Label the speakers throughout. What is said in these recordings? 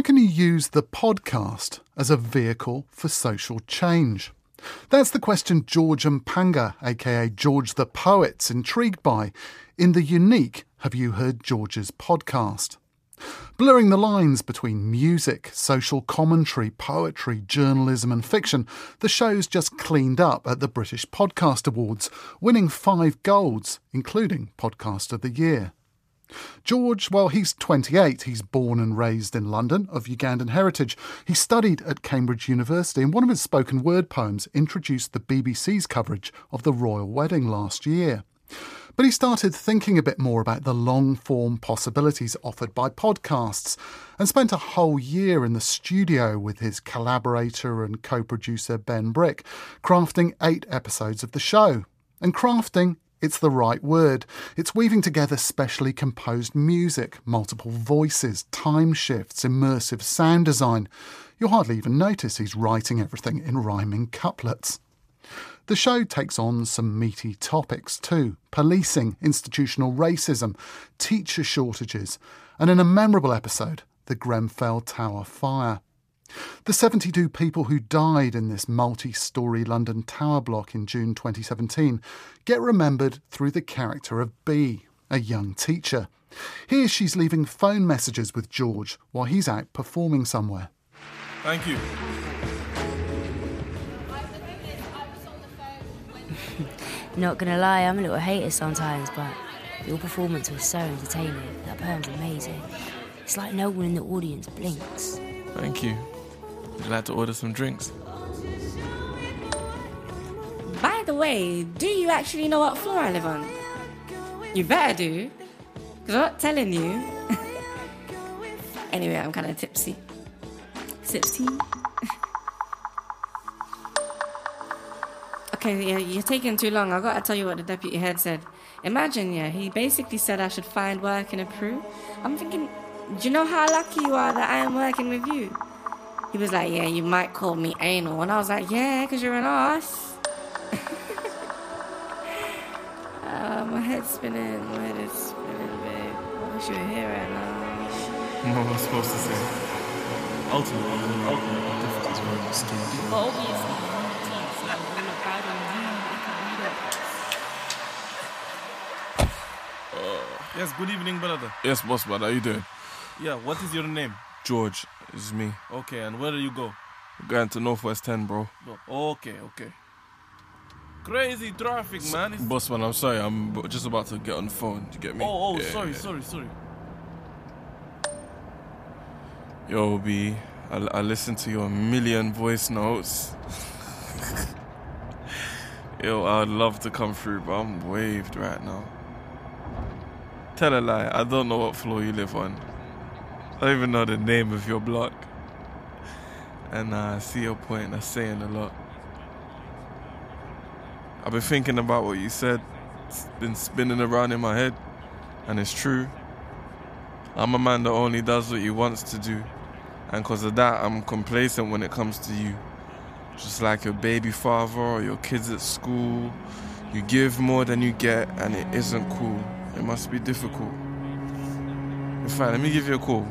Speaker 1: How can you use the podcast as a vehicle for social change? That's the question George Mpanga, aka George the Poet's intrigued by in the unique Have You Heard George's podcast. Blurring the lines between music, social commentary, poetry, journalism, and fiction, the show's just cleaned up at the British Podcast Awards, winning five golds, including Podcast of the Year. George, well, he's 28. He's born and raised in London, of Ugandan heritage. He studied at Cambridge University, and one of his spoken word poems introduced the BBC's coverage of the royal wedding last year. But he started thinking a bit more about the long form possibilities offered by podcasts and spent a whole year in the studio with his collaborator and co producer Benbrick, crafting eight episodes of the show. And crafting it's the right word. It's weaving together specially composed music, multiple voices, time shifts, immersive sound design. You'll hardly even notice he's writing everything in rhyming couplets. The show takes on some meaty topics too policing, institutional racism, teacher shortages, and in a memorable episode, the Grenfell Tower fire. The 72 people who died in this multi story London tower block in June 2017 get remembered through the character of Bee, a young teacher. Here she's leaving phone messages with George while he's out performing somewhere.
Speaker 2: Thank you.
Speaker 3: Not gonna lie, I'm a little hater sometimes, but your performance was so entertaining. That poem's amazing. It's like no one in the audience blinks.
Speaker 2: Thank you. Would like to order some drinks?
Speaker 4: By the way, do you actually know what floor I live on? You better do. Because I'm not telling you. anyway, I'm kind of tipsy. Tipsy? okay, yeah, you're taking too long. I've got to tell you what the deputy head said. Imagine, yeah, he basically said I should find work in a. I'm thinking, do you know how lucky you are that I am working with you? He was like, yeah, you might call me anal. And I was like, yeah, because you're an ass. uh, my head's spinning. My head is spinning, babe. I wish you were here right now.
Speaker 2: What am I supposed to say? Ultimately, ultimately, the difficulties were understood.
Speaker 4: But obviously, it's like when I'm proud of you, I can read it.
Speaker 2: Yes, good evening, brother. Yes, boss, brother. How you doing? Yeah, what is your name? George is me. Okay, and where do you go? going to Northwest 10, bro. Okay, okay. Crazy traffic, man. It's... Boss, man, I'm sorry. I'm just about to get on the phone. Do you get me? Oh, oh, Yeah, sorry, yeah. sorry, sorry. Yo, B, I, I listened to your million voice notes. Yo, I'd love to come through, but I'm waved right now. Tell a lie, I don't know what floor you live on. I don't even know the name of your block. And uh, I see your point, that's saying a lot. I've been thinking about what you said. It's been spinning around in my head. And it's true. I'm a man that only does what he wants to do. And because of that, I'm complacent when it comes to you. Just like your baby father or your kids at school. You give more than you get, and it isn't cool. It must be difficult. In fact, let me give you a call.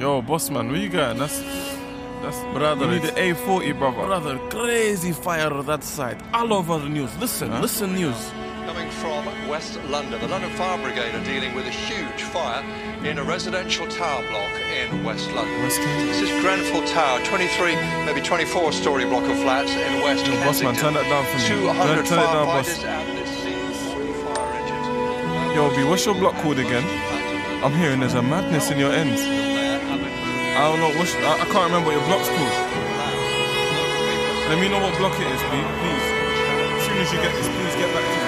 Speaker 2: Yo, boss man, where you going? That's that's brother. We need the A40, brother. Brother, crazy fire on that side. All over the news. Listen, huh? listen, news.
Speaker 5: Coming from West London, the London Fire Brigade are dealing with a huge fire in a residential tower block in West London. West this is Grenfell Tower, 23, maybe 24 story block of flats in West Yo,
Speaker 2: boss man, turn that down for me.
Speaker 5: 200
Speaker 2: turn, turn it down, boss. Yo, B, what's your block called again? I'm hearing there's a madness in your ends. I don't know. What's, I, I can't remember what your block's called. Let me know what block it is, please. As soon as you get this, please get back to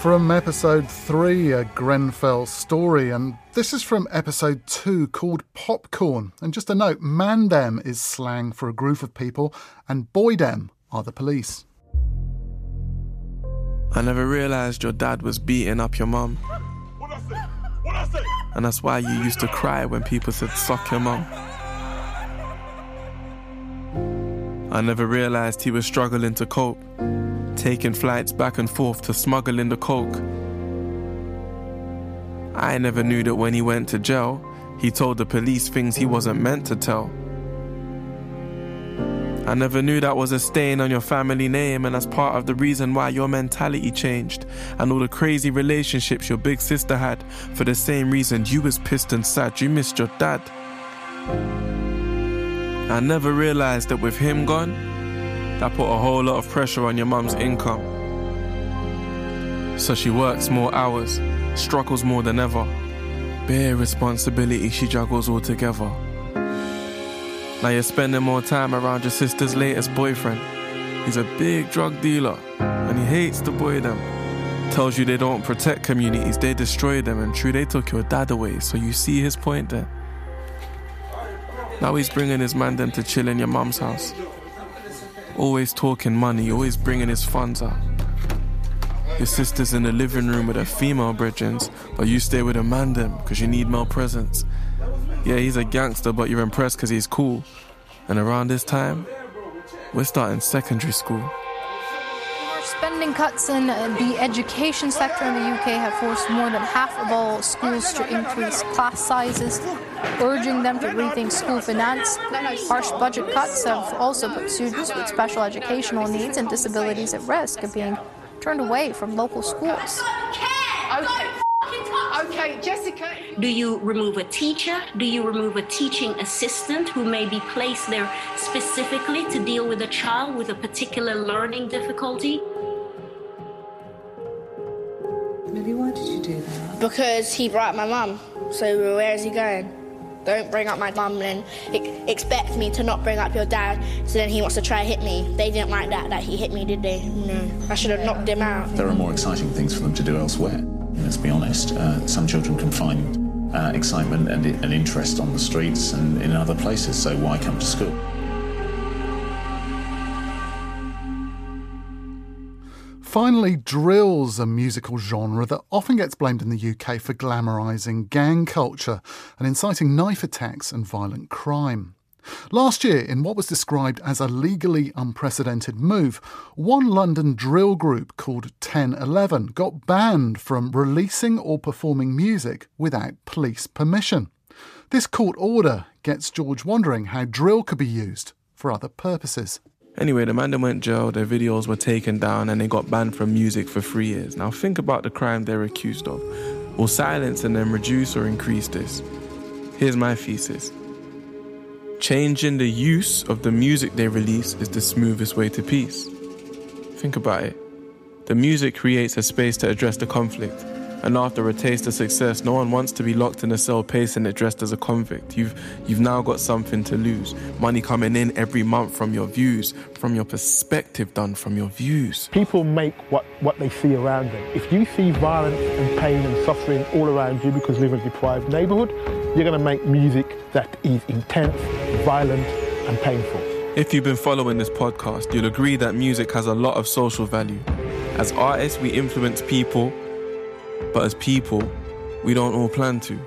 Speaker 1: From episode 3, a Grenfell story, and this is from episode 2 called Popcorn. And just a note, Mandem is slang for a group of people, and Boydem are the police.
Speaker 2: I never realized your dad was beating up your mum. And that's why you used to cry when people said, suck your mum. I never realized he was struggling to cope taking flights back and forth to smuggle in the coke. I never knew that when he went to jail, he told the police things he wasn't meant to tell. I never knew that was a stain on your family name, and that's part of the reason why your mentality changed and all the crazy relationships your big sister had for the same reason you was pissed and sad you missed your dad. I never realized that with him gone, that put a whole lot of pressure on your mum's income. So she works more hours, struggles more than ever. Bare responsibility she juggles all together. Now you're spending more time around your sister's latest boyfriend. He's a big drug dealer and he hates the boydem. Tells you they don't protect communities, they destroy them, and true, they took your dad away, so you see his point there. Now he's bringing his mandem to chill in your mum's house. Always talking money, always bringing his funds out. Your sister's in the living room with her female brethrens, but you stay with a man because you need male presence. Yeah, he's a gangster, but you're impressed because he's cool. And around this time, we're starting secondary school.
Speaker 6: Spending cuts in uh, the education sector in the UK have forced more than half of all schools to increase class sizes, urging them to rethink school finance. Harsh budget cuts have also put students with special educational needs and disabilities at risk of being turned away from local schools.
Speaker 7: Okay. Okay, Jessica.
Speaker 8: Do you remove a teacher? Do you remove a teaching assistant who may be placed there specifically to deal with a child with a particular learning difficulty?
Speaker 9: Lily, why did you do that?
Speaker 10: Because he brought my mum. So where is he going? Don't bring up my mum and expect me to not bring up your dad. So then he wants to try to hit me. They didn't like that that he hit me, did they? No. I should have knocked him out.
Speaker 11: There are more exciting things for them to do elsewhere. Let's be honest. Uh, some children can find uh, excitement and, and interest on the streets and in other places. So why come to school?
Speaker 1: Finally, drill's a musical genre that often gets blamed in the UK for glamorising gang culture and inciting knife attacks and violent crime. Last year, in what was described as a legally unprecedented move, one London drill group called 1011 got banned from releasing or performing music without police permission. This court order gets George wondering how drill could be used for other purposes.
Speaker 2: Anyway, the man went jail, their videos were taken down and they got banned from music for three years. Now think about the crime they're accused of. Will silence and then reduce or increase this? Here's my thesis. Changing the use of the music they release is the smoothest way to peace. Think about it. The music creates a space to address the conflict. And after a taste of success, no one wants to be locked in a cell pacing it dressed as a convict. You've you've now got something to lose. Money coming in every month from your views, from your perspective done from your views.
Speaker 12: People make what, what they see around them. If you see violence and pain and suffering all around you because you live in a deprived neighborhood, you're gonna make music that is intense, violent, and painful.
Speaker 2: If you've been following this podcast, you'll agree that music has a lot of social value. As artists, we influence people but as people, we don't all plan to.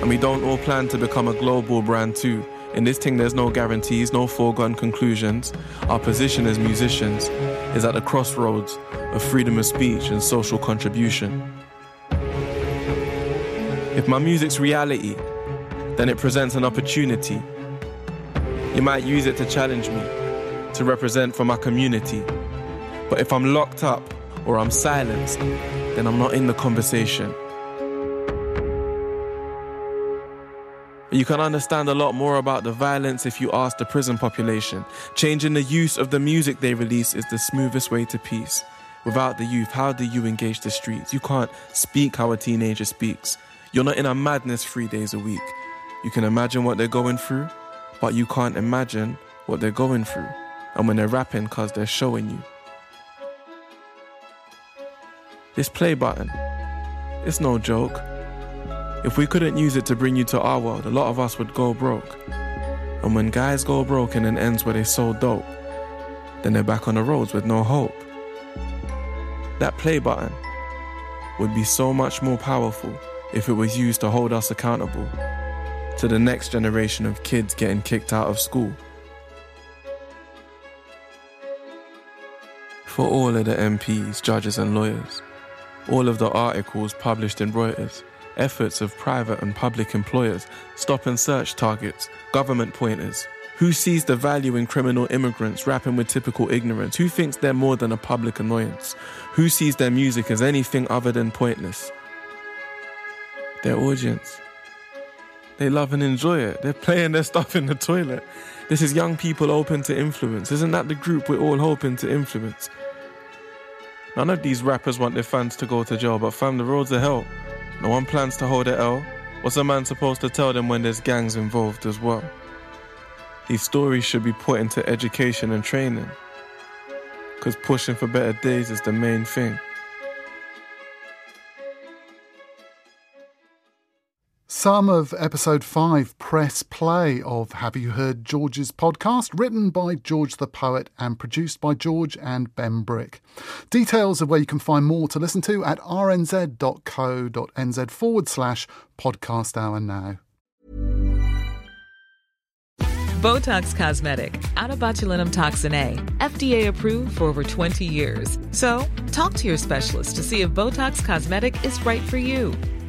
Speaker 2: And we don't all plan to become a global brand too. In this thing, there's no guarantees, no foregone conclusions. Our position as musicians is at the crossroads of freedom of speech and social contribution. If my music's reality, then it presents an opportunity. You might use it to challenge me, to represent for my community. But if I'm locked up or I'm silenced, then I'm not in the conversation. You can understand a lot more about the violence if you ask the prison population. Changing the use of the music they release is the smoothest way to peace. Without the youth, how do you engage the streets? You can't speak how a teenager speaks. You're not in a madness three days a week. You can imagine what they're going through, but you can't imagine what they're going through. And when they're rapping, cause they're showing you. This play button, it's no joke. If we couldn't use it to bring you to our world, a lot of us would go broke. And when guys go broke and it ends where they sold dope, then they're back on the roads with no hope. That play button would be so much more powerful if it was used to hold us accountable to the next generation of kids getting kicked out of school. For all of the MPs, judges, and lawyers, all of the articles published in Reuters, efforts of private and public employers, stop and search targets, government pointers. Who sees the value in criminal immigrants rapping with typical ignorance? Who thinks they're more than a public annoyance? Who sees their music as anything other than pointless? Their audience. They love and enjoy it. They're playing their stuff in the toilet. This is young people open to influence. Isn't that the group we're all hoping to influence? None of these rappers want their fans to go to jail, but fam, the roads are hell. No one plans to hold a L. What's a man supposed to tell them when there's gangs involved as well? These stories should be put into education and training. Because pushing for better days is the main thing.
Speaker 1: Some of episode 5 press play of Have You Heard George's podcast, written by George the Poet and produced by George and Benbrick. Details of where you can find more to listen to at rnz.co.nz forward slash podcast hour now.
Speaker 13: Botox Cosmetic, out of botulinum toxin A, FDA approved for over 20 years. So, talk to your specialist to see if Botox Cosmetic is right for you.